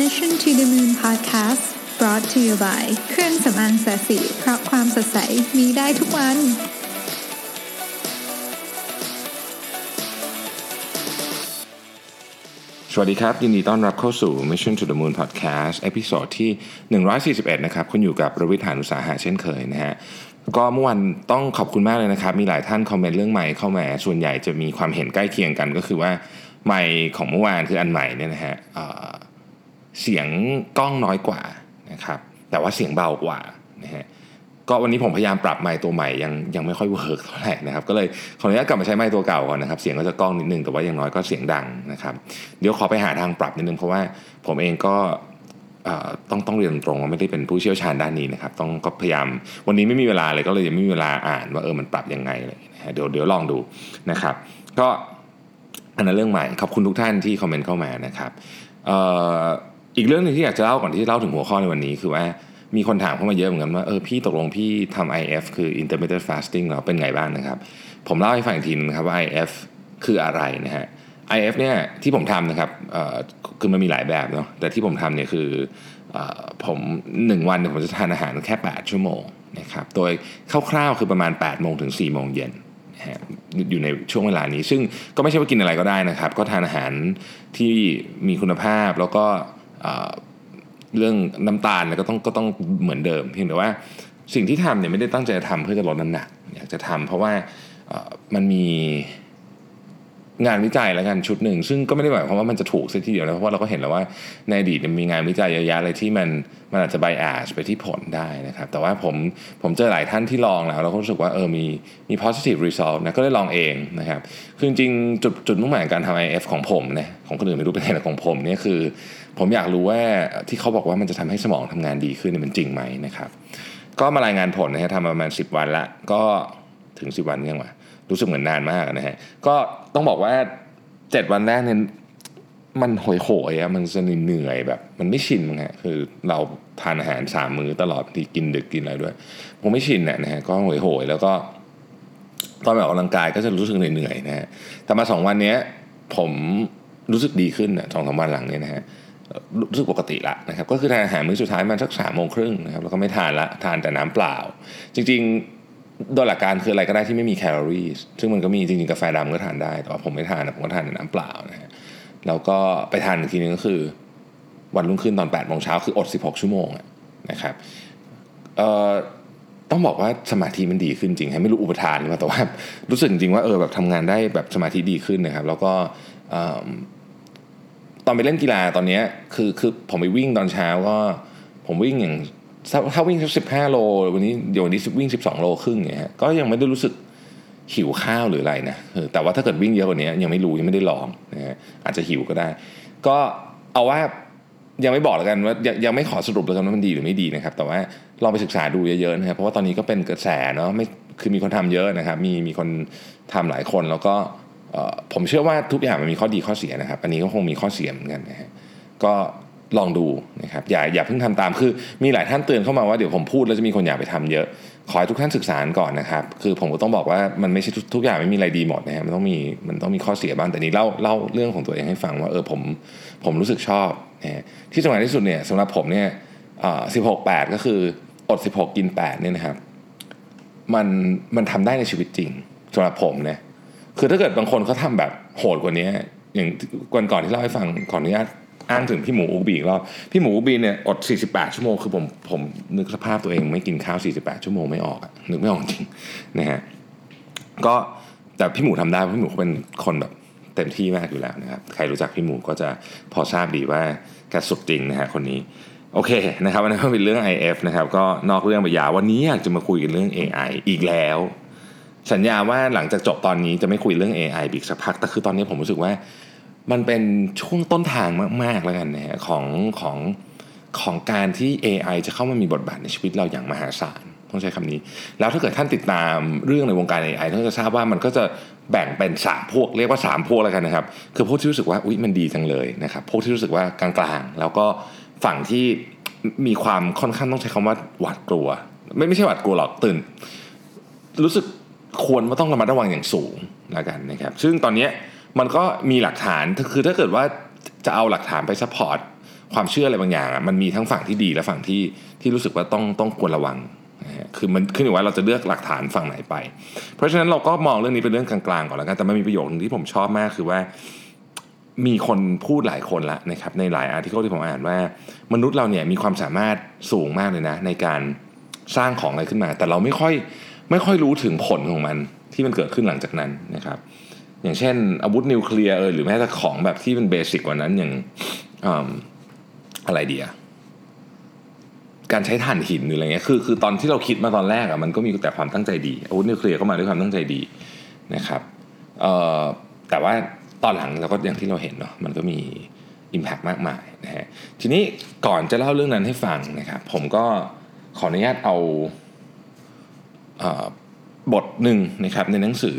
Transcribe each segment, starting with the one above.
Mission to the Moon Podcast brought to you by เครื่องสำอางศศิเพราะความสดใสมีได้ทุกวัน สวัสดีครับ ยินดีต้อนรับเข้าสู่ Mission to the Moon Podcast episode ที่ 141 นะครับ คุณอยู่กับผมรวิศ หาญอุตสาหะเช่นเคยนะฮะก็เมื่อวันต้องขอบคุณมากเลยนะครับ มีหลายท่านคอมเมนต์เรื่องไมค์เข้ามา ส่วนใหญ่จะมีความเห็นใกล้เคียงกันก็คือว่าไมค์ของเมื่อวานคืออันใหม่เนี่ยนะฮะ เสียงก้องน้อยกว่านะครับแต่ว่าเสียงเบากว่านะฮะก็วันนี้ผมพยายามปรับไมค์ตัวใหม่ยังยังไม่ค่อย work เท่าไหร่นะครับก็เลยขออนุญาตกลับมาใช้ไมค์ตัวเก่าก่อนนะครับเสียงก็จะก้องนิดนึงแต่ว่าอย่างน้อยก็เสียงดังนะครับเดี๋ยวขอไปหาทางปรับนิดนึงเพราะว่าผมเองก็ต้องต้องเรียนตรงว่าไม่ได้เป็นผู้เชี่ยวชาญด้านนี้นะครับต้องก็พยายามวันนี้ไม่มีเวลาเลยก็เลยยังไม่มีเวลาอ่านว่าเออมันปรับยังไงเลยนะเดี๋ยวเดี๋ยวลองดูนะครับก็อันนั้นเรื่องใหม่ขอบคุณทุกท่านที่คอมเมนต์เข้ามานะครับเอีกเรื่องหนึงที่อยากจะเล่าก่อนที่จะเล่าถึงหัวข้อในวันนี้คือว่ามีคนถามเข้ามาเยอะเหมือนกันว่าเออพี่ตกลงพี่ทำ IF คือ intermittent fasting แล้วเป็นไงบ้างนะครับ ผมเล่าให้ฟังอีกทีนึงนครับว่า IF คืออะไรนะฮะ IF เนี่ยที่ผมทำนะครับคือมันมีหลายแบบเนาะแต่ที่ผมทำเนี่ยคืออผมหนึ่งวันเนี่ยผมจะทานอาหารแค่ 8 ชั่วโมงนะครับโดยคร่าวๆคือประมาณ 8 โมงถึง 4 โมงเย็นฮะอยู่ในช่วงเวลานี้ ซึ่งก็ไม่ใช่ว่ากินอะไรก็ได้นะครับ ก็ทานอาหารที่มีคุณภาพแล้วก็ เรื่องน้ำตาลก็ต้องก็ต้องเหมือนเดิม เพียงแต่ว่าสิ่งที่ทำเนี่ยไม่ได้ตั้งใจจะทำเพื่อจะลดน้ำหนัก อยากจะทำเพราะว่ามันมีงานวิจัยแล้วกันชุดหนึ่ง ซึ่งก็ไม่ได้หมายความว่ามันจะถูกซะทีเดียวนะเพราะว่าเราก็เห็นแล้วว่าในอดีตมีงานวิจัยเยอะแยะเลยที่มันมันอาจจะไบแอสไปที่ผลได้นะครับ แต่ว่าผมผมเจอหลายท่านที่ลองแล้วเราก็รู้สึกว่าเออมีมี positive result นะก็ได้ลองเองนะครับคือจริงจุดจุดมุ่งหมายการทำ IF ของผมนะของคนอื่นไม่รู้เป็นไงแต่ของผมเนี่ยคือ ผมอยากรู้ว่าที่เขาบอกว่ามันจะทำให้สมองทำงานดีขึ้นมันจริงไหมนะครับ ก็มารายงานผลนะฮะทำมาประมาณ 10 วันละก็ถึง 10 วันยังวะรู้สึกเหมือนนานมากนะฮะก็ต้องบอกว่า 7 วันแรกเนี่ยมันโหยโหยอะมันจะเหนื่อยแบบ มันไม่ชินมั้งฮะคือเราทานอาหารสามมื้อตลอดที่กินดึกกินอะไรด้วยผมไม่ชินน่ะนะฮะก็โหยโหยแล้วก็ตอนไปออกกำลังกายก็จะรู้สึกเหนื่อยๆนะฮะแต่มาสองวันเนี้ยผมรู้สึกดีขึ้นนะสองสามวันหลังเนี่ยนะฮะ รู้สึกปกติละนะครับก็คือทานอาหารมื้อสุดท้ายมันสักสามโมงครึ่งนะครับแล้วก็ไม่ทานละทานแต่น้ำเปล่า จริงๆโดยหลักการคืออะไรก็ได้ที่ไม่มีแคลอรี่ซึ่งมันก็มีจริงๆกาแฟดำก็ทานได้แต่ว่าผมไม่ทานนะผมก็ทานแต่น้ำเปล่านะฮะแล้วก็ไปทานอีกทีนึงก็คือ วันรุ่งขึ้นตอน8ปดโมงเช้าคืออด 16 ชั่วโมงนะครับเอ่อต้องบอกว่าสมาธิมันดีขึ้นจริง ให้ไม่รู้อุปทานหรือเปล่าแต่ว่ารู้สึกจริงๆว่าเออแบบทำงานได้แบบสมาธิดีขึ้นนะครับ แล้วก็เอิ่ม ตอนไปเล่นกีฬาตอนเนี้ยคือคือผมไปวิ่งตอนเช้าก็ ผมวิ่งอย่างถ้าวิ่งสักสิบห้าโลวันนี้เดี๋ยววันนี้วิ่งสิบสองโลครึ่งเนี่ยฮะก็ยังไม่ได้รู้สึกหิวข้าวหรืออะไรนะแต่ว่าถ้าเกิดวิ่งเยอะกว่านี้ยังไม่รู้ยังไม่ได้ลองนะฮะอาจจะหิวก็ได้ ก็เอาว่ายังไม่บอกแล้วกันว่ายังยังไม่ขอสรุปแล้วกันว่ามันดีหรือไม่ดีนะครับ แต่ว่าลองไปศึกษาดูเยอะๆนะครับเพราะว่าตอนนี้ก็เป็นกระแสเนาะไม่คือมีคนทำเยอะนะครับ มีมีคนทำหลายคนแล้วก็เผมเชื่อว่าทุกอย่างมันมีข้อดีข้อเสียนะครับ อันนี้ก็คงมีข้อเสียเหมือนกันนะฮะก็ลองดูนะครับอย่าอย่าเพิ่งทำตามคือมีหลายท่านเตือนเข้ามาว่าเดี๋ยวผมพูดแล้วจะมีคนอยากไปทำเยอะ ขอให้ทุกท่านศึกษาก่อนนะครับ คือผมก็ต้องบอกว่ามันไม่ใช่ทุกทุกอย่างไม่มีอะไรดีหมดนะฮะมันต้องมีมันต้องมีข้อเสียบ้างแต่นี้เล่าเล่าเรื่องของตัวเองให้ฟังว่าเออผมผมรู้สึกชอบนะฮะที่สำคัญที่สุดเนี่ยสำหรับผมเนี่ยสิบหกแปดก็คืออดสิบหกกินแปดเนี่ยนะครับมันมันทำได้ในชีวิตจริงสำหรับผมเนี่ย คือถ้าเกิดบางคนเขาทำแบบโหดกว่านี้ อย่างวันก่อนที่เล่าให้ฟังก่ออนุญาตอ้างถึงพี่หมูอุบีอีกรอบพี่หมูอุบีเนี่ยอด 48 ชั่วโมงคือผมผมนึกสภาพตัวเองไม่กินข้าว 48 ชั่วโมงไม่ออกนึกไม่ออกจริงนะฮะก็แต่พี่หมูทำได้เพราะพี่หมูเขาเป็นคนแบบเต็มที่มากอยู่แล้วนะครับใครรู้จักพี่หมูก็จะพอทราบดีว่าแกสุดจริงนะฮะคนนี้โอเคนะครับอันนั้นเป็นเรื่อง IF นะครับก็นอกเรื่องไปยาววันนี้อยากจะมาคุยกันเรื่อง AI อีกแล้ว สัญญาว่าหลังจากจบตอนนี้จะไม่คุยเรื่อง AI อีกสักพัก แต่คือตอนนี้ผมรู้สึกว่ามันเป็นช่วงต้นทางมาก ๆ แล้วกันนะฮะของของของการที่ AI จะเข้ามามีบทบาทในชีวิตเราอย่างมหาศาลต้องใช้คำนี้ แล้วถ้าเกิดท่านติดตามเรื่องในวงการ AI ท่านจะทราบว่ามันก็จะแบ่งเป็นสามพวกเรียกว่าสามพวกแล้วกันนะครับ คือพวกที่รู้สึกว่าอุ๊ยมันดีจังเลยนะครับพวกที่รู้สึกว่ากลางๆ แล้วก็ฝั่งที่มีความค่อนข้างต้องใช้คำว่าหวาดกลัว ไม่ไม่ใช่หวาดกลัวหรอกตื่น รู้สึก ควรว่าต้องระมัดระวังอย่างสูงแล้วกันนะครับ ซึ่งตอนนี้มันก็มีหลักฐานคือถ้าเกิดว่าจะเอาหลักฐานไป support ความเชื่ออะไรบางอย่างอะมันมีทั้งฝั่งที่ดีและฝั่งที่ที่รู้สึกว่าต้องต้องควรระวังคือมันขึ้นอยู่ว่าเราจะเลือกหลักฐานฝั่งไหนไป เพราะฉะนั้นเราก็มองเรื่องนี้เป็นเรื่องกลางๆก่อนแล้วกันแต่มันมีประโยคนึงที่ผมชอบมากคือว่ามีคนพูดหลายคนละนะครับในหลาย article ที่ผมอ่านว่า มนุษย์เราเนี่ยมีความสามารถสูงมากเลยนะ ในการสร้างของอะไรขึ้นมา แต่เราไม่ค่อย ไม่ค่อยรู้ถึงผลของมันที่มันเกิดขึ้นหลังจากนั้นนะครับ อย่างเช่น อาวุธนิวเคลียร์เออหรือแม้แต่ของแบบที่เป็นเบสิกกว่านั้นอย่างอะไรเดียการใช้ถ่านหินหรืออะไรเงี้ยคือคือตอนที่เราคิดมาตอนแรกอะมันก็มีแต่ความตั้งใจดีอาวุธนิวเคลียร์ก็มาด้วยความตั้งใจดีนะครับเอ่อแต่ว่าตอนหลังเราก็อย่างที่เราเห็นเนาะมันก็มี Impact มากมายนะฮะทีนี้ก่อนจะเล่าเรื่องนั้นให้ฟังนะครับ ผมก็ขออนุญาตเอา บทหนึ่งนะครับในหนังสือ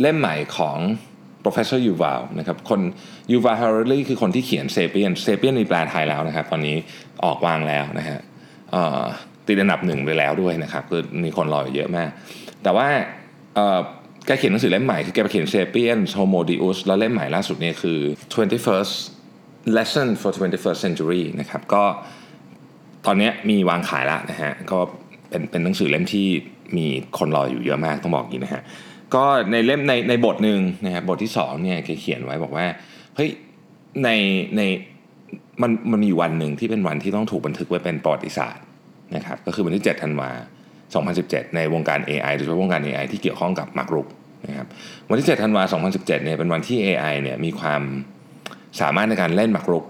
เล่มใหม่ของ professor Yuval นะครับคน Yuval Harari คือคนที่เขียน Sapiens Sapiens มีแปลไทยแล้วนะครับ ตอนนี้ออกวางแล้วนะฮะติดอันดับหนึ่งไปแล้วด้วยนะครับคือมีคนรออยู่เยอะมาก แต่ว่าแกเขียนหนังสือเล่มใหม่ คือแกไปเขียน Sapien Homo Deus แล้วเล่มใหม่ล่าสุดนี่คือ 21st Lesson for 21st Century นะครับ ก็ตอนนี้มีวางขายแล้วนะฮะ ก็ เป็นเป็นหนังสือเล่มที่มีคนรออยู่เยอะมากต้องบอกอย่างนี้นะฮะก็ในเล่มในในบทหนึ่งนะครับบทที่สองเนี่ยเขียนไว้บอกว่าเฮ้ยในในมันมันมีอยู่วันหนึ่งที่เป็นวันที่ต้องถูกบันทึกไว้เป็นประวัติศาสตร์นะครับก็คือวันที่7ธันวา2017 ในวงการ AI โดยเฉพาะวงการ AI ที่เกี่ยวข้องกับมักรุกนะครับวันที่7ธันวา2017เนี่ยเป็นวันที่ AI เนี่ยมีความสามารถในการเล่นมักรุก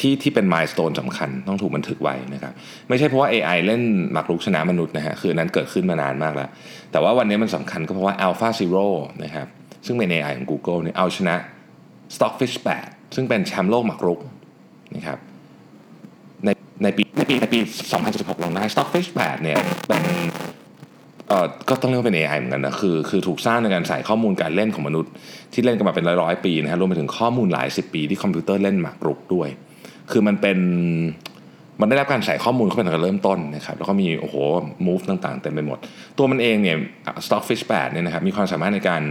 ที่ที่เป็นมายสเตนสำคัญต้องถูกบันทึกไว้นะครับไม่ใช่เพราะว่า AI เล่นหมากรุกชนะมนุษย์นะฮะคือนนั้นเกิดขึ้นมานานมากแล้ว แต่ว่าวันนี้มันสำคัญก็เพราะว่า Alpha Zero นะครับซึ่งเป็น AI ของ Google เนี่ยเอาชนะ Stockfish 8 ซึ่งเป็นแชมป์โลกหมากรุกนะครับในในปีในปีในปี 2016 ลงได้ Stockfish 8 เนี่ยเป็นเอ่อก็ต้องเรียกว่าเป็น AI เหมือนกันนะคือคือถูกสร้างในการใส่ข้อมูลการเล่นของมนุษย์ ที่เล่นกันมาเป็นร้อยๆปีนะฮะรวมไปถึงข้อมูลหลายสิบปีที่คอมพิวเตอร์เล่นหมากรุกด้วย คือมันเป็นมันได้รับการใส่ข้อมูลเข้าไปตั้งแต่เริ่มต้นนะครับแล้วก็มีโอ้โห move ต่างๆเต็มไปหมด ตัวมันเองเนี่ย Stockfish 8เนี่ยนะครับมีความสามารถในการ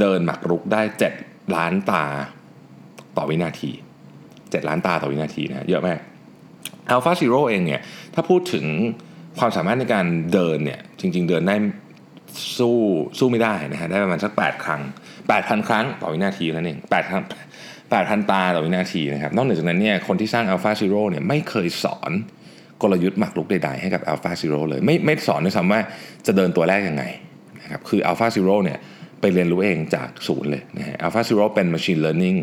เดินหมากรุกได้ 7 ล้านตาต่อวินาที 7 ล้านตาต่อวินาทีนะเยอะมาก Alpha Zero เองเนี่ยถ้าพูดถึงความสามารถในการเดินเนี่ยจริง ๆ เดินได้สู้สู้ไม่ได้นะฮะได้ประมาณสัก 8 ครั้ง 8,000 ครั้งต่อวินาทีนั่นเอง8ครั้ง 8,000 ตาต่อวินาทีนะครับ นอกจากนั้นเนี่ยคนที่สร้าง Alpha Zero เนี่ยไม่เคยสอนกลยุทธ์หมากรุกใดๆให้กับ Alpha Zero เลย ไม่ไม่สอนด้วยซ้ำว่าจะเดินตัวแรกยังไงนะครับคือ Alpha Zero เนี่ยไปเรียนรู้เองจากศูนย์เลยนะฮะ Alpha Zero เป็น Machine Learning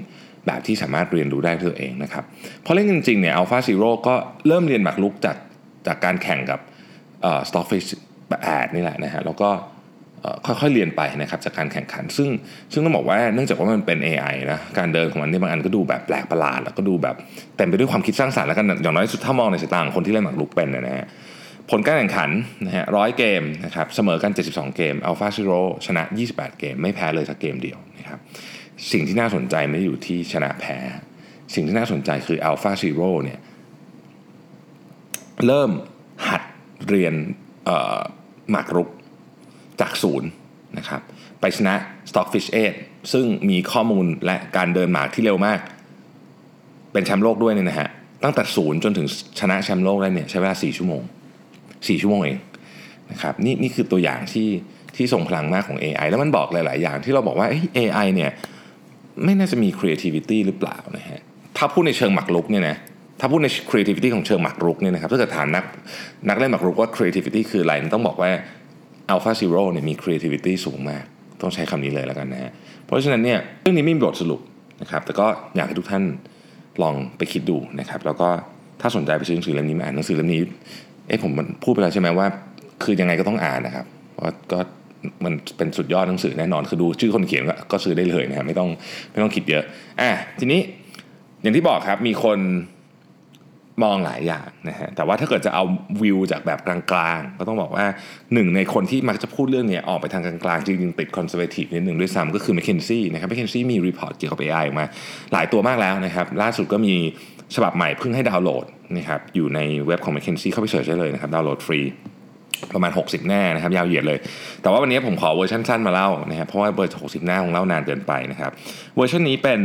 แบบที่สามารถเรียนรู้ได้ด้วยตัวเองนะครับพอเล่นจริงๆเนี่ย Alpha Zero ก็เริ่มเรียนหมากรุกจากจากการแข่งกับ Stockfish 8นี่แหละนะฮะแล้วก็ ค่อยๆเรียนไปนะครับจากการแข่งขัน ซึ่งซึ่งต้องบอกว่าเนื่องจากว่ามันเป็น AI นะการเดินของมันนี่บางอันก็ดูแบบแปลกประหลาด แล้วก็ดูแบบเต็มไปด้วยความคิดสร้างสรรค์แล้วกันอย่างน้อยสุดถ้ามองในสายตาของคนที่เล่นหมากรุกเป็นนะฮะผลการแข่งขันนะฮะร้อยเกมนะครับเสมอกัน 72 เกม Alpha Zero ชนะ 28 เกม ไม่แพ้เลยสักเกมเดียวนะครับสิ่งที่น่าสนใจไม่ได้อยู่ที่ชนะแพ้ สิ่งที่น่าสนใจคือ Alpha Zero เนี่ยเริ่มหัดเรียนหมากรุก จากศูนย์นะครับไปชนะ Stockfish 8 ซึ่งมีข้อมูลและการเดินหมากที่เร็วมาก เป็นแชมป์โลกด้วยเนี่ยนะฮะตั้งแต่ศูนย์จนถึงชนะแชมป์โลกได้เนี่ยใช้เวลา 4 ชั่วโมง 4 ชั่วโมงเองนะครับนี่นี่คือตัวอย่างที่ที่ส่งพลังมากของ AI แล้วมันบอกหลาย ๆ อย่างที่เราบอกว่า AI เนี่ยไม่น่าจะมี creativity หรือเปล่านะฮะถ้าพูดในเชิงหมากรุกเนี่ยนะถ้าพูดใน creativity ของเชิงหมากรุกเนี่ยนะครับถ้าเกิดฐานนักนักเล่นหมากรุกว่า creativity คืออะไรต้องบอกว่า Alpha Zero เนี่ยมี creativity สูงมาก ต้องใช้คำนี้เลยแล้วกันนะฮะ เพราะฉะนั้นเนี่ยเรื่องนี้ไม่มีบทสรุปนะครับ แต่ก็อยากให้ทุกท่านลองไปคิดดูนะครับ แล้วก็ถ้าสนใจไปซื้อหนังสือเล่มนี้มาอ่านหนังสือเล่มนี้ เอ้ผมพูดไปแล้วใช่ไหมว่า คือยังไงก็ต้องอ่านนะครับเพราะก็มันเป็นสุดยอดหนังสือแน่นอน คือดูชื่อคนเขียนก็ซื้อได้เลยนะฮะไม่ต้องไม่ต้องคิดเยอะ อะทีนี้อย่างที่บอกครับมีคน มองหลายอย่างนะฮะแต่ว่าถ้าเกิดจะเอาวิวจากแบบกลางๆ ก็ต้องบอกว่าหนึ่งในคนที่มักจะพูดเรื่องนี้ออกไปทางกลางๆ จริงๆ ติด conservative นิดหนึ่งด้วยซ้ำก็คือ m c k เคนซี่นะครับ m c k เคนซี่มีรีพอร์ตเกี่ยวกับ AI ออกมา หลายตัวมากแล้วนะครับ ล่าสุดก็มีฉบับใหม่เพิ่งให้ดาวน์โหลดนะครับอยู่ในเว็บของ m c k เคนซี่เข้าไปเสิร์ชได้เลยนะครับดาวน์โหลดฟรีประมาณ 60 หน้านะครับยาวเหยียดเลย แต่ว่าวันนี้ผมขอเวอร์ชันสั้นมาเล่านะครับเพราะว่าเวอร์60 หน้าคงเล่านานเกินไปนะครับเวอร์ชันนี้เป็น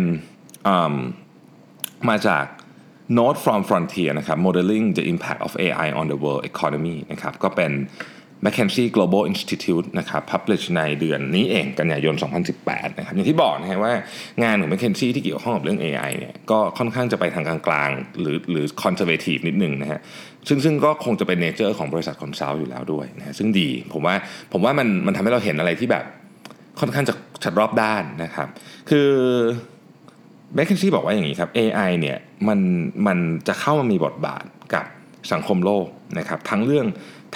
มาจาก Note from Frontier นะครับ Modeling the Impact of AI on the World Economy นะครับก็เป็น McKinsey Global Institute นะครับ publish ในเดือนนี้เองกันยายน 2018 นะครับ อย่างที่บอกนะฮะว่างานของ McKinsey ที่เกี่ยวข้องกับเรื่อง AI เนี่ยก็ค่อนข้างจะไปทางกลางๆ หรือหรือ conservative นิดนึงนะฮะซึ่งซึ่งก็คงจะเป็น nature ของบริษัท consult อยู่แล้วด้วยนะซึ่งดีผมว่าผมว่ามันมันทำให้เราเห็นอะไรที่แบบค่อนข้างจะชัดรอบด้านนะครับ คือ m c k เคนซี่บอกว่าอย่างนี้ครับ AI เนี่ยมันมันจะเข้ามามีบทบาทกับสังคมโลกนะครับทั้งเรื่อง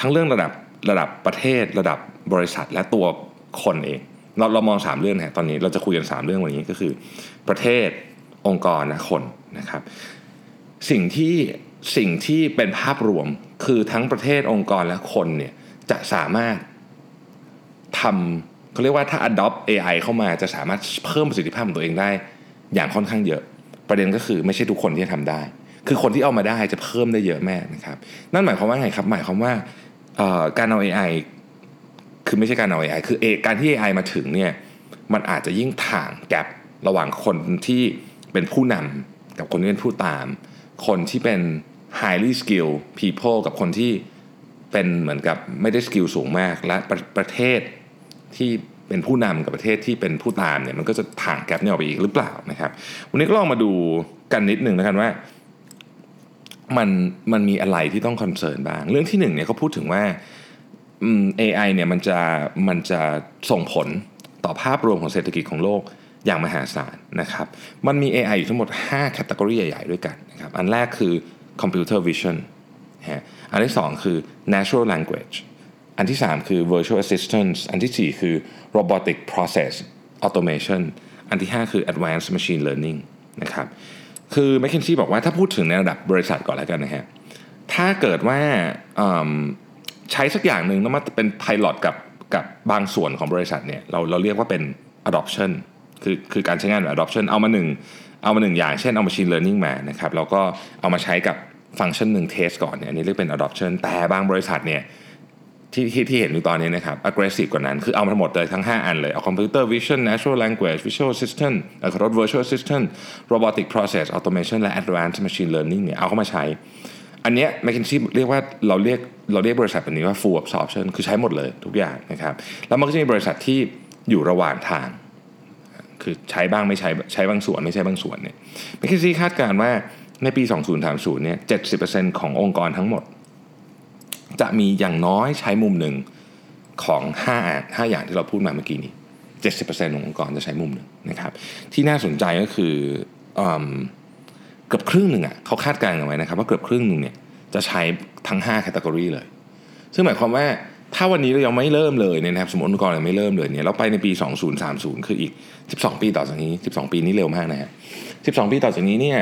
ทั้งเรื่องระดับระดับประเทศ ระดับบริษัทและตัวคนเอง เราเรามอง 3 เรื่องนะตอนนี้เราจะคุยกัน 3 เรื่องวันนี้ก็คือ ประเทศองค์กรนะคนนะครับ สิ่งที่สิ่งที่เป็นภาพรวมคือทั้งประเทศองค์กรและคนเนี่ยจะสามารถทำเขาเรียกว่าถ้า adopt AI เข้ามาจะสามารถเพิ่มประสิทธิภาพของตัวเองได้ อย่างค่อนข้างเยอะ ประเด็นก็คือไม่ใช่ทุกคนที่จะทำได้ คือคนที่เอามาได้จะเพิ่มได้เยอะแม่นะครับนั่นหมายความว่าไงครับหมายความว่าการเอา AI คือไม่ใช่การเอา AI คือการที่ AI มาถึงเนี่ยมันอาจจะยิ่งถ่างแกลบระหว่างคนที่เป็นผู้นำกับคนที่เป็นผู้ตาม คนที่เป็น highly skilled people กับคนที่เป็นเหมือนกับไม่ได้สกิลสูงมาก และประประเทศที่ เป็นผู้นำกับประเทศที่เป็นผู้ตามเนี่ยมันก็จะถ่าง gap เนี่ยออกไปอีกหรือเปล่านะครับ วันนี้ก็ลองมาดูกันนิดหนึ่งแล้วกันว่ามันมันมีอะไรที่ต้อง concern บ้าง เรื่องที่หนึ่งเนี่ยเขาพูดถึงว่า AI เนี่ยมันจะมันจะส่งผลต่อภาพรวมของเศรษฐกิจของโลกอย่างมหาศาลนะครับ มันมี AI อยู่ทั้งหมด 5 category ใหญ่ ๆ ด้วยกันนะครับ อันแรกคือ Computer Vision อันที่ 2 คือ Natural Language อันที่ 3 คือ Virtual Assistance อันที่ 4 คือ Robotic Process Automation อันที่ 5 คือ Advanced Machine Learning นะครับคือ m c k เคนซี่บอกว่าถ้าพูดถึงในระดับบริษัทก่อนแล้วกันนะฮะถ้าเกิดว่าใช้สักอย่างหนึ่งแล้วมาเป็นไพลอตกับกับบางส่วนของบริษัทเนี่ยเราเราเรียกว่าเป็น adoption คือคือการใช้งานแบบ adoption เอามาหนึ่งเอามาหนึ่งอย่างเช่นเอา machine learning มานะครับแล้วก็เอามาใช้กับฟังก์ชันหนึ่งเทสก่อนเนี่ยอันนี้เรียกเป็น adoption แต่บางบริษัทเนี่ย ที่ที่ที่เห็นอยู่ตอนนี้นะครับ aggressive กว่านั้น คือเอามาทั้งหมดเลยทั้ง 5 อันเลย เอา computer vision natural language visual assistant ขอโทษ virtual assistant robotic process automation และ advanced machine learning เนี่ยเอาเข้ามาใช้ อันเนี้ย McKinsey เรียกว่าเราเรียกเราเรียกบริษัทแบบนี้ว่า full absorption คือใช้หมดเลยทุกอย่างนะครับ แล้วมันก็จะมีบริษัทที่อยู่ระหว่างทาง คือใช้บ้างไม่ใช้ใช้บางส่วนไม่ใช้บางส่วนเนี่ย McKinsey คาดการณ์ว่าในปี 2030 เนี่ย 70%ขององค์กรทั้งหมด จะมีอย่างน้อยใช้มุมหนึ่งของ5 5อย่างที่เราพูดมาเมื่อกี้นี้ 70%ขององค์กรจะใช้มุมหนึ่งนะครับ ที่น่าสนใจก็คือเกือบครึ่งหนึ่งอะเขาคาดการณ์เอาไว้นะครับว่าเกือบครึ่งหนึ่งเนี่ยจะใช้ทั้ง5แคตตากรีเลย ซึ่งหมายความว่าถ้าวันนี้เรายังไม่เริ่มเลยเนี่ยนะครับสมมติองค์กรยังไม่เริ่มเลยเนี่ยเราไปในปี 2030 คืออีก 12 ปีต่อจากนี้ 12 ปีนี้เร็วมากนะฮะ12 ปีต่อจากนี้เนี่ย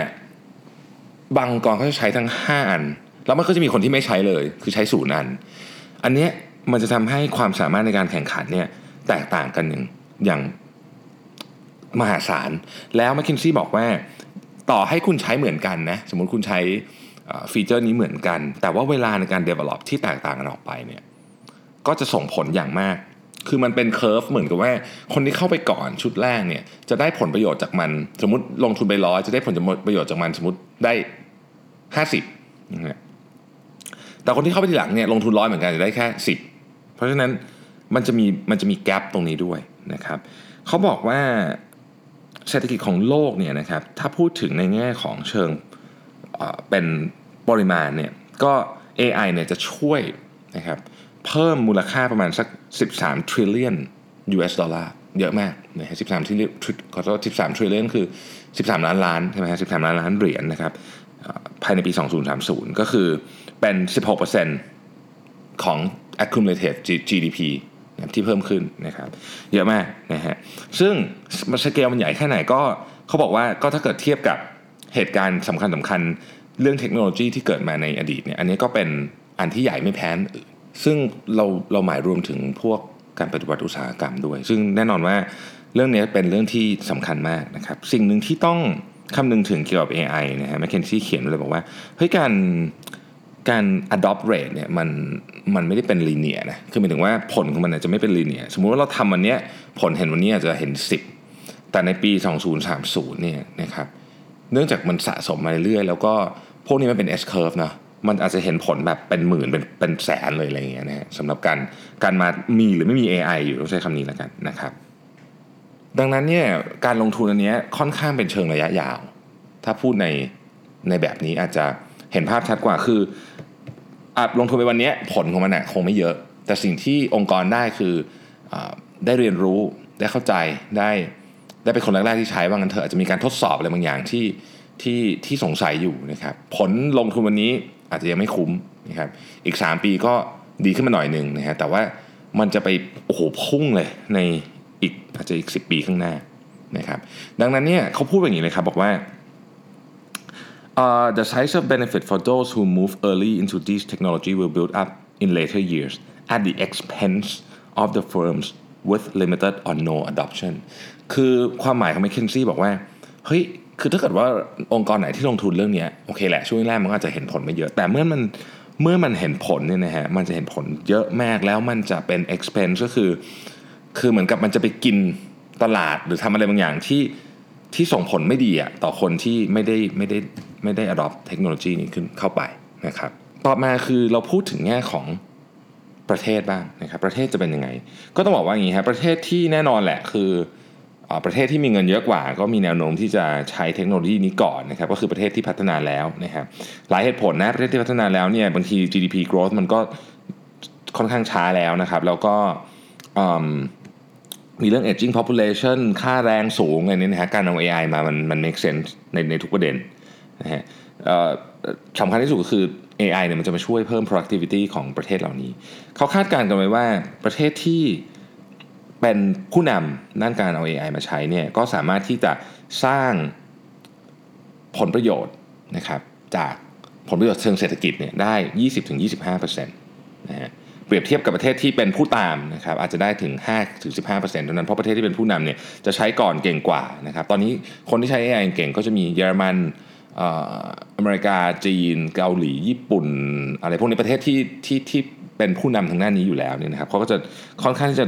บางองค์กรเขาจะใช้ทั้ง 5 อัน แล้วมันก็จะมีคนที่ไม่ใช้เลย คือใช้ศูนย์อัน อันนี้มันจะทำให้ความสามารถในการแข่งขันเนี่ยแตกต่างกันอย่งอย่างมหาศาล แล้วแมคคินซี่บอกว่าต่อให้คุณใช้เหมือนกันนะสมมติคุณใช้ฟีเจอร์นี้เหมือนกัน แต่ว่าเวลาในการ develop ที่แตกต่างกันออกไปเนี่ยก็จะส่งผลอย่างมาก คือมันเป็นเคอร์ฟเหมือนกับว่า คนที่เข้าไปก่อนชุดแรกเนี่ยจะได้ผลประโยชน์จากมัน สมมติลงทุนไปร้อยจะได้ผลประโยชน์จากมันสมมติได้ห้าสิบ แต่คนที่เข้าไปทีหลังเนี่ยลงทุนร้อยเหมือนกันจะได้แค่สิบเพราะฉะนั้นมันจะมีมันจะมีแกลบตรงนี้ด้วยนะครับเขาบอกว่าเศรษฐกิจของโลกเนี่ยนะครับถ้าพูดถึงในแง่ของเชิงเป็นปริมาณเนี่ยก็ AI เนี่ยจะช่วยนะครับเพิ่มมูลค่าประมาณสัก 13 trillion US ดอลลาร์เยอะมากนะฮะ13 trillion ขอโทษ13 trillion คือ 13 ล้านล้านใช่ไหมฮะ13 ล้านล้านเหรียญนะครับภายในปี 2030 ก็คือ เป็น 16%ของ accumulated GDP ที่เพิ่มขึ้นนะครับเยอะมากนะฮะซึ่งสเกลมันใหญ่แค่ไหนก็เขาบอกว่าก็ถ้าเกิดเทียบกับเหตุการณ์สำคัญสำคัญเรื่องเทคโนโลยีที่เกิดมาในอดีตเนี่ยอันนี้ก็เป็นอันที่ใหญ่ไม่แพ้อื่นซึ่งเราเราหมายรวมถึงพวกการปฏิบัติอุตสาหกรรมด้วย ซึ่งแน่นอนว่าเรื่องนี้เป็นเรื่องที่สำคัญมากนะครับ สิ่งหนึ่งที่ต้องคำนึงถึงเกี่ยวกับ AI นะฮะแมคเคนซี่เขียนเลยบอกว่าเฮ้ยการ การ adopt rate เนี่ยมันมันไม่ได้เป็นลีเนียนะคือหมายถึงว่าผลของมันจะไม่เป็นลีเนียสมมุติว่าเราทำวันนี้ผลเห็นวันนี้อาจจะเห็น 10 แต่ในปี 2030เนี่ยนะครับเนื่องจากมันสะสมมาเรื่อยๆแล้วก็พวกนี้มันเป็น S curve นะมันอาจจะเห็นผลแบบเป็นหมื่นเป็นเป็นแสนเลยอะไรอย่างเงี้ยนะฮะสำหรับการการมามีหรือไม่มี AI อยู่ต้องใช้คำนี้แล้วกันนะครับ ดังนั้นเนี่ยการลงทุนอันนี้ค่อนข้างเป็นเชิงระยะยาว ถ้าพูดในในแบบนี้อาจจะเห็นภาพชัดกว่าคือ อาลงทุนไปวันนี้ผลของมันนะคงไม่เยอะ แต่สิ่งที่องค์กรได้คืออได้เรียนรู้ได้เข้าใจได้ได้เป็นคนแรกๆที่ใช้ว่างันเถอะอาจจะมีการทดสอบอะไรบางอย่างที่ที่ที่สงสัยอยู่นะครับผลลงทุนวันนี้อาจจะยังไม่คุ้มนะครับอีก 3 ปีก็ดีขึ้นมาหน่อยหนึ่งนะฮะแต่ว่ามันจะไปโอ้โหพุ่งเลยในอีกอาจจะอีก 10 ปีข้างหน้านะครับดังนั้นเนี่ยเขาพูดอย่างนี้เลยครับบอกว่า Uh, the size of benefit for those who move early into this technology will build up in later years at the expense of the firms with limited or no adoption คือความหมายของ McKinsey บอกว่า เฮ้ย คือถ้าเกิดว่าองค์กรไหนที่ลงทุนเรื่องนี้โอเคแหละ ช่วงแรกมันก็อาจจะเห็นผลไม่เยอะ แต่เมื่อมันเมื่อมันเห็นผลเนี่ยนะฮะ มันจะเห็นผลเยอะมากแล้วมันจะเป็น expense ก็คือ คือเหมือนกับมันจะไปกินตลาดหรือทำอะไรบางอย่างที่ ที่ส่งผลไม่ดีอะต่อคนที่ไม่ได้ไม่ได้ไม่ได้ adopt เทคโนโลยีนี้ขึ้นเข้าไปนะครับ ต่อมาคือเราพูดถึงแง่ของประเทศบ้างนะครับ ประเทศจะเป็นยังไง ก็ต้องบอกว่าอย่างนี้ครับประเทศที่แน่นอนแหละคือประเทศที่มีเงินเยอะกว่า ก็มีแนวโน้มที่จะใช้เทคโนโลยีนี้ก่อนนะครับก็คือประเทศที่พัฒนาแล้วนะครับหลายเหตุผลนะประเทศที่พัฒนาแล้วเนี่ยบางที GDP growth มันก็ค่อนข้างช้าแล้วนะครับ แล้วก็ มีเรื่อง aging population ค่าแรงสูงอะไรนี้นะฮะการเอา AI มามันมัน make sense ในในทุกประเด็นนะฮะสำคัญที่สุดก็คือ AI เนี่ยมันจะมาช่วยเพิ่ม productivity ของประเทศเหล่านี้ เขาคาดการณ์กันไว้ว่าประเทศที่เป็นผู้นำด้านการเอา AI มาใช้เนี่ยก็สามารถที่จะสร้างผลประโยชน์นะครับจากผลประโยชน์เชิงเศรษฐกิจเนี่ยได้ 20-25%นะฮะ เปรียบเทียบกับประเทศที่เป็นผู้ตามนะครับอาจจะได้ถึง5-15%เท่านั้นเพราะประเทศที่เป็นผู้นำเนี่ยจะใช้ก่อนเก่งกว่านะครับตอนนี้คนที่ใช้ AI เก่งก็จะมีเยอรมันอเมริกาจีน เกาหลี ญี่ปุ่น อะไรพวกนี้ประเทศที่ที่ที่เป็นผู้นำทางด้านนี้อยู่แล้วเนี่ยนะครับเขาก็จะค่อนข้างที่จะ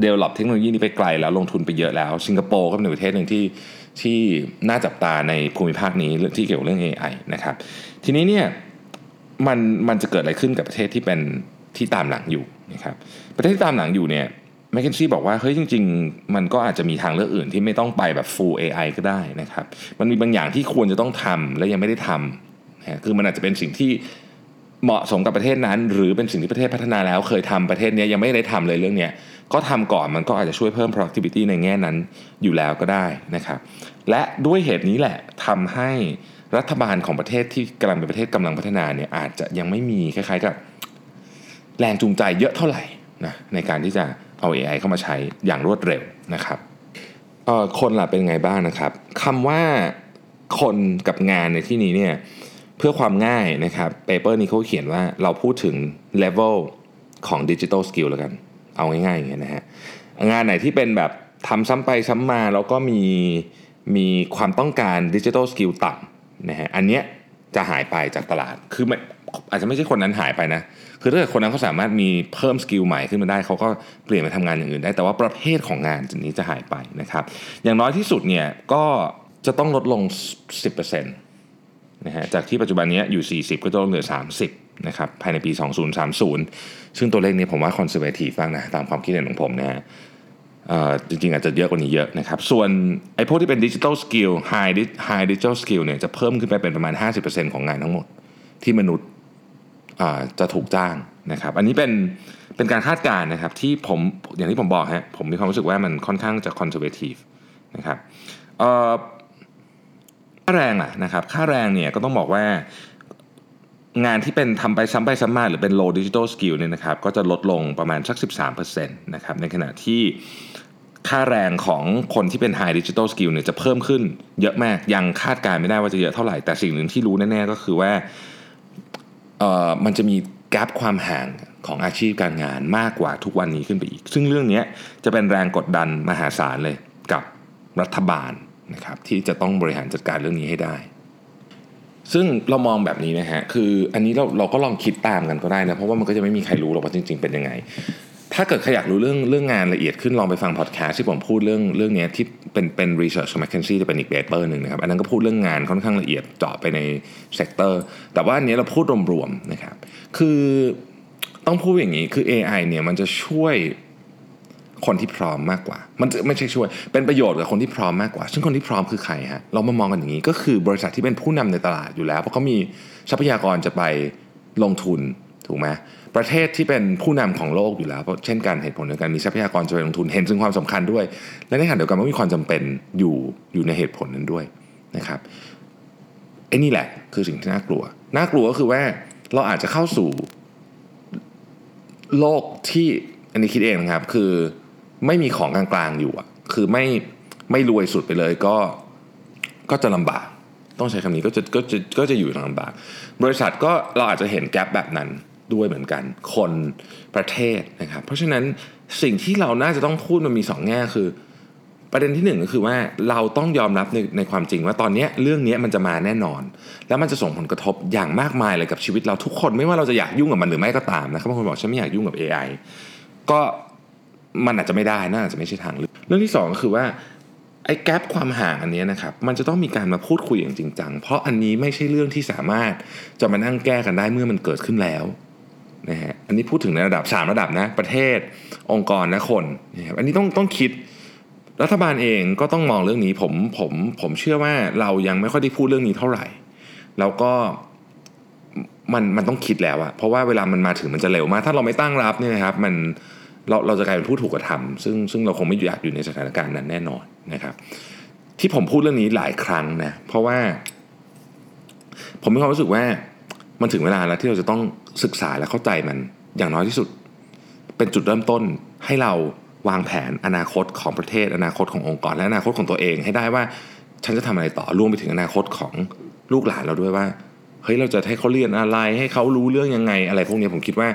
เดเวล็อปเทคโนโลยีนี้ไปไกลแล้วลงทุนไปเยอะแล้ว สิงคโปร์ก็เป็นประเทศหนึ่งที่ที่น่าจับตาในภูมิภาคนี้ที่เกี่ยวกับเรื่อง AI นะครับทีนี้เนี่ยมันมันจะเกิดอะไรขึ้นกับประเทศที่เป็น ที่ตามหลังอยู่นะครับประเทศที่ตามหลังอยู่เนี่ยแมคเคนซี่บอกว่าเฮ้ยจริง ๆ มันก็อาจจะมีทางเลือกอื่นที่ไม่ต้องไปแบบ full AI ก็ได้นะครับ มันมีบางอย่างที่ควรจะต้องทำและยังไม่ได้ทำนะคือมันอาจจะเป็นสิ่งที่เหมาะสมกับประเทศนั้น หรือเป็นสิ่งที่ประเทศพัฒนาแล้วเคยทำประเทศนี้ยังไม่ได้ทำเลยเรื่องนี้ก็ทำก่อนมันก็อาจจะช่วยเพิ่ม productivity ในแง่นั้นอยู่แล้วก็ได้นะครับและด้วยเหตุนี้แหละทำให้รัฐบาลของประเทศที่กำลังเป็นประเทศกำลังพัฒนาเนี่ยอาจจะยังไม่มีคล้ายๆกับ แรงจูงใจเยอะเท่าไหร่นะในการที่จะเอา AI เข้ามาใช้อย่างรวดเร็วนะครับคนล่ะเป็นไงบ้างนะครับคำว่าคนกับงานในที่นี้เนี่ยเพื่อความง่ายนะครับ paper นี้เขาเขียนว่าเราพูดถึง level ของ digital skill แล้วกัน เอาง่ายๆอย่างเงี้ยนะฮะงานไหนที่เป็นแบบทำซ้ำไปซ้ำมาแล้วก็มีมีความต้องการ digital skill ต่ำนะฮะอันเนี้ยจะหายไปจากตลาดคืออาจจะไม่ใช่คนนั้นหายไปนะ คือถ้าเกิดคนนั้นเขาสามารถมีเพิ่ม skill ใหม่ขึ้นมาได้เขาก็เปลี่ยนไปทำงานอย่างอื่นได้ แต่ว่าประเภทของงานนี้จะหายไปนะครับ อย่างน้อยที่สุดเนี่ยก็จะต้องลดลง 10%นะฮะจากที่ปัจจุบันนี้อยู่ 40 ก็จะลดเหลือ 30นะครับภายในปี 2030 ซึ่งตัวเลขนี้ผมว่า conservative บ้างนะตามความคิดเห็นของผมนะฮะจริงๆ อาจจะเยอะกว่านี้เยอะนะครับ ส่วนไอ้พวกที่เป็น digital skill high high digital skill เนี่ยจะเพิ่มขึ้นไปเป็นประมาณ 50%ของงานทั้งหมดที่มนุษย์ จะถูกจ้างนะครับ อันนี้เป็นเป็นการคาดการณ์นะครับที่ผมอย่างที่ผมบอกฮะผมมีความรู้สึกว่ามันค่อนข้างจะ conservative นะครับค่าแรงอะนะครับค่าแรงเนี่ยก็ต้องบอกว่างานที่เป็นทำไปซ้ำไปซ้ำมาหรือเป็น low digital skill เนี่ยนะครับก็จะลดลงประมาณสัก 13%นะครับในขณะที่ค่าแรงของคนที่เป็น high digital skill เนี่ยจะเพิ่มขึ้นเยอะมากยังคาดการไม่ได้ว่าจะเยอะเท่าไหร่ แต่สิ่งหนึ่งที่รู้แน่ๆก็คือว่า มันจะมีแกลบความห่างของอาชีพการงานมากกว่าทุกวันนี้ขึ้นไปอีก ซึ่งเรื่องนี้จะเป็นแรงกดดันมหาศาลเลยกับรัฐบาลนะครับที่จะต้องบริหารจัดการเรื่องนี้ให้ได้ ซึ่งเรามองแบบนี้นะฮะคืออันนี้เราเราก็ลองคิดตามกันก็ได้นะเพราะว่ามันก็จะไม่มีใครรู้หรอกว่าจริง ๆ เป็นยังไง ถ้าเกิดใครอยากรู้เรื่องเรื่องงานละเอียดขึ้นลองไปฟังพอดแคสต์ที่ผมพูดเรื่องเรื่องนี้ที่เป็นเป็น research ของ McKinsey จะเป็นอีก paper หนึ่งนะครับ อันนั้นก็พูดเรื่องงานค่อนข้างละเอียดเจาะไปใน sector แต่ว่าอันนี้เราพูดรวมๆนะครับ คือต้องพูดอย่างนี้คือ AI เนี่ยมันจะช่วยคนที่พร้อมมากกว่า มันไม่ใช่ช่วย เป็นประโยชน์กับคนที่พร้อมมากกว่า ซึ่งคนที่พร้อมคือใครฮะเรามามองกันอย่างนี้ก็คือบริษัทที่เป็นผู้นำในตลาดอยู่แล้ว เพราะเขามีทรัพยากรจะไปลงทุนถูกไหม ประเทศที่เป็นผู้นำของโลกอยู่แล้วเพราะเช่นกันเหตุผลเดียวกันมีทรัพยากรจะไปลงทุนเห็นถึงความสำคัญด้วย และในขณะเดียวกันก็มีความจำเป็นอยู่อยู่ในเหตุผลนั้นด้วยนะครับไอ้นี่แหละคือสิ่งที่น่ากลัว น่ากลัวก็คือว่าเราอาจจะเข้าสู่โลกที่อันนี้คิดเองนะครับ คือไม่มีของกลางๆอยู่อะคือไม่ไม่รวยสุดไปเลยก็ก็จะลำบาก ต้องใช้คำนี้ก็จะก็จะก็จะอยู่ลำบาก บริษัทก็เราอาจจะเห็นแกลบแบบนั้น ด้วยเหมือนกัน คนประเทศนะครับ เพราะฉะนั้นสิ่งที่เราน่าจะต้องพูดมันมีสองแง่คือ ประเด็นที่หนึ่งก็คือว่าเราต้องยอมรับในในความจริงว่าตอนนี้เรื่องนี้มันจะมาแน่นอน แล้วมันจะส่งผลกระทบอย่างมากมายเลยกับชีวิตเราทุกคนไม่ว่าเราจะอยากยุ่งกับมันหรือไม่ก็ตามนะครับบางคนบอกฉันไม่อยากยุ่งกับ AI ก็มันอาจจะไม่ได้น่าจะไม่ใช่ทางเลือกเรื่องที่ 2 ก็คือว่าไอ้แกลบความห่างอันนี้นะครับมันจะต้องมีการมาพูดคุยอย่างจริงจังเพราะอันนี้ไม่ใช่เรื่องที่สามารถจะมานั่งแก้กันได้เมื่อมันเกิดขึ้นแล้ว นะฮะอันนี้พูดถึงในระดับ 3 ระดับนะประเทศองค์กรและคนนะครับอันนี้ต้องต้องคิดรัฐบาลเองก็ต้องมองเรื่องนี้ผมผมผมเชื่อว่าเรายังไม่ค่อยได้พูดเรื่องนี้เท่าไหร่ แล้วก็มันมันต้องคิดแล้วอะเพราะว่าเวลามันมาถึงมันจะเร็วมาก ถ้าเราไม่ตั้งรับเนี่ยนะครับ มันเราเราจะกลายเป็นผู้ถูกกระทำซึ่งซึ่งเราคงไม่อยากอยู่ในสถานการณ์นั้นแน่นอนนะครับ ที่ผมพูดเรื่องนี้หลายครั้งนะเพราะว่า ผมมีความรู้สึกว่า มันถึงเวลาแล้วที่เราจะต้องศึกษาและเข้าใจมันอย่างน้อยที่สุด เป็นจุดเริ่มต้นให้เราวางแผนอนาคตของประเทศ อนาคตขององค์กร และอนาคตของตัวเองให้ได้ว่า ฉันจะทำอะไรต่อรวมไปถึงอนาคตของลูกหลานเราด้วยว่าเฮ้ยเราจะให้เขาเรียนอะไร ให้เขารู้เรื่องยังไง อะไรพวกนี้ผมคิดว่า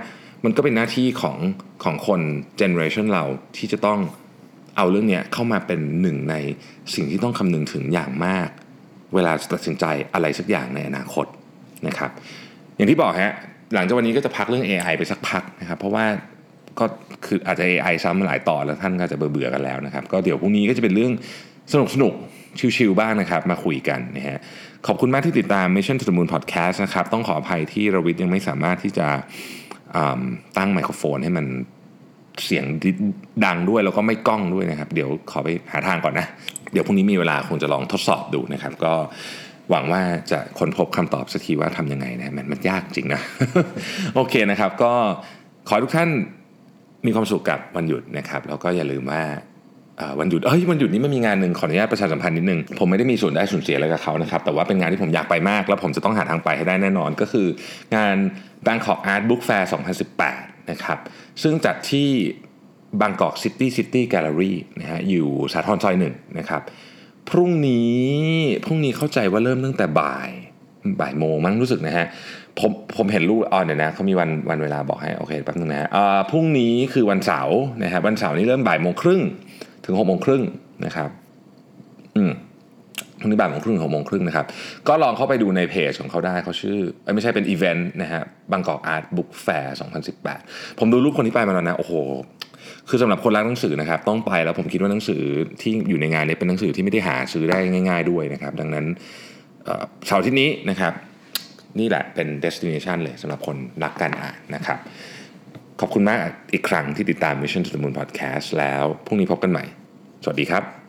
มันก็เป็นหน้าที่ของของคนเจเนอเรชันเราที่จะต้องเอาเรื่องนี้เข้ามาเป็นหนึ่งในสิ่งที่ต้องคำนึงถึงอย่างมาก เวลาตัดสินใจอะไรสักอย่างในอนาคตนะครับ อย่างที่บอกฮะหลังจากวันนี้ก็จะพักเรื่อง AI ไปสักพักนะครับ เพราะว่าก็คืออาจจะ AI ซ้ำมาหลายต่อแล้วท่านก็จะเบื่อๆกันแล้วนะครับ ก็เดี๋ยวพรุ่งนี้ก็จะเป็นเรื่องสนุกสนุกชิวๆบ้างนะครับ มาคุยกันนะฮะขอบคุณมากที่ติดตาม Mission to the Moon Podcast นะครับ ต้องขออภัยที่รวิทยังไม่สามารถที่จะตั้งไมโครโฟนให้มันเสียงดังด้วยแล้วก็ไม่กล้องด้วยนะครับ เดี๋ยวขอไปหาทางก่อนนะ เดี๋ยวพรุ่งนี้มีเวลาคงจะลองทดสอบดูนะครับ ก็ หวังว่าจะค้นพบคำตอบสักทีว่าทำยังไงนะมันมันยากจริงนะ โอเคนะครับ ก็ขอทุกท่านมีความสุขกับวันหยุดนะครับ แล้วก็อย่าลืมว่าวันหยุดเอ้ยวันหยุดนี้ไม่มีงานหนึ่งขออนุญาตประชาสัมพันธ์นิดนึง ผมไม่ได้มีส่วนได้ส่วนเสียอะไรกับเขานะครับ แต่ว่าเป็นงานที่ผมอยากไปมาก แล้วผมจะต้องหาทางไปให้ได้แน่นอน ก็คืองาน Bangkok Art Book Fair 2018 นะครับ ซึ่งจัดที่ Bangkok City City Gallery นะฮะอยู่สาทรซอยหนึ่งนะครับ พรุ่งนี้ พรุ่งนี้เข้าใจว่าเริ่มตั้งแต่บ่ายบ่ายโมงมั้งรู้สึกนะฮะผมผมเห็นรูปอ๋อเดี๋ยวนะเขามีวันวันเวลาบอกให้โอเคแป๊บนึงนะฮะพรุ่งนี้คือวันเสาร์นะฮะวันเสาร์นี้เริ่มบ่ายโมงครึ่งถึงหกโมงครึ่งนะครับ อืมพรุ่งนี้บ่ายโมงครึ่งหกโมงครึ่งนะครับ ก็ลองเข้าไปดูในเพจของเขาได้เขาชื่อไม่ใช่เป็นอีเวนต์นะฮะ Bangkok Art Book Fair 2018 ผมดูรูปคนที่ไปมาแล้วนะ โอ้โห คือสำหรับคนรักหนังสือนะครับต้องไปแล้วผมคิดว่าหนังสือที่อยู่ในงานนี้เป็นหนังสือที่ไม่ได้หาซื้อได้ง่าย ๆ ด้วยนะครับ ดังนั้นเสาร์ที่นี้นะครับนี่แหละเป็น destination เลยสำหรับคนรักการอ่านนะครับ ขอบคุณมากอีกครั้งที่ติดตาม Mission to the Moon Podcast แล้วพรุ่งนี้พบกันใหม่ สวัสดีครับ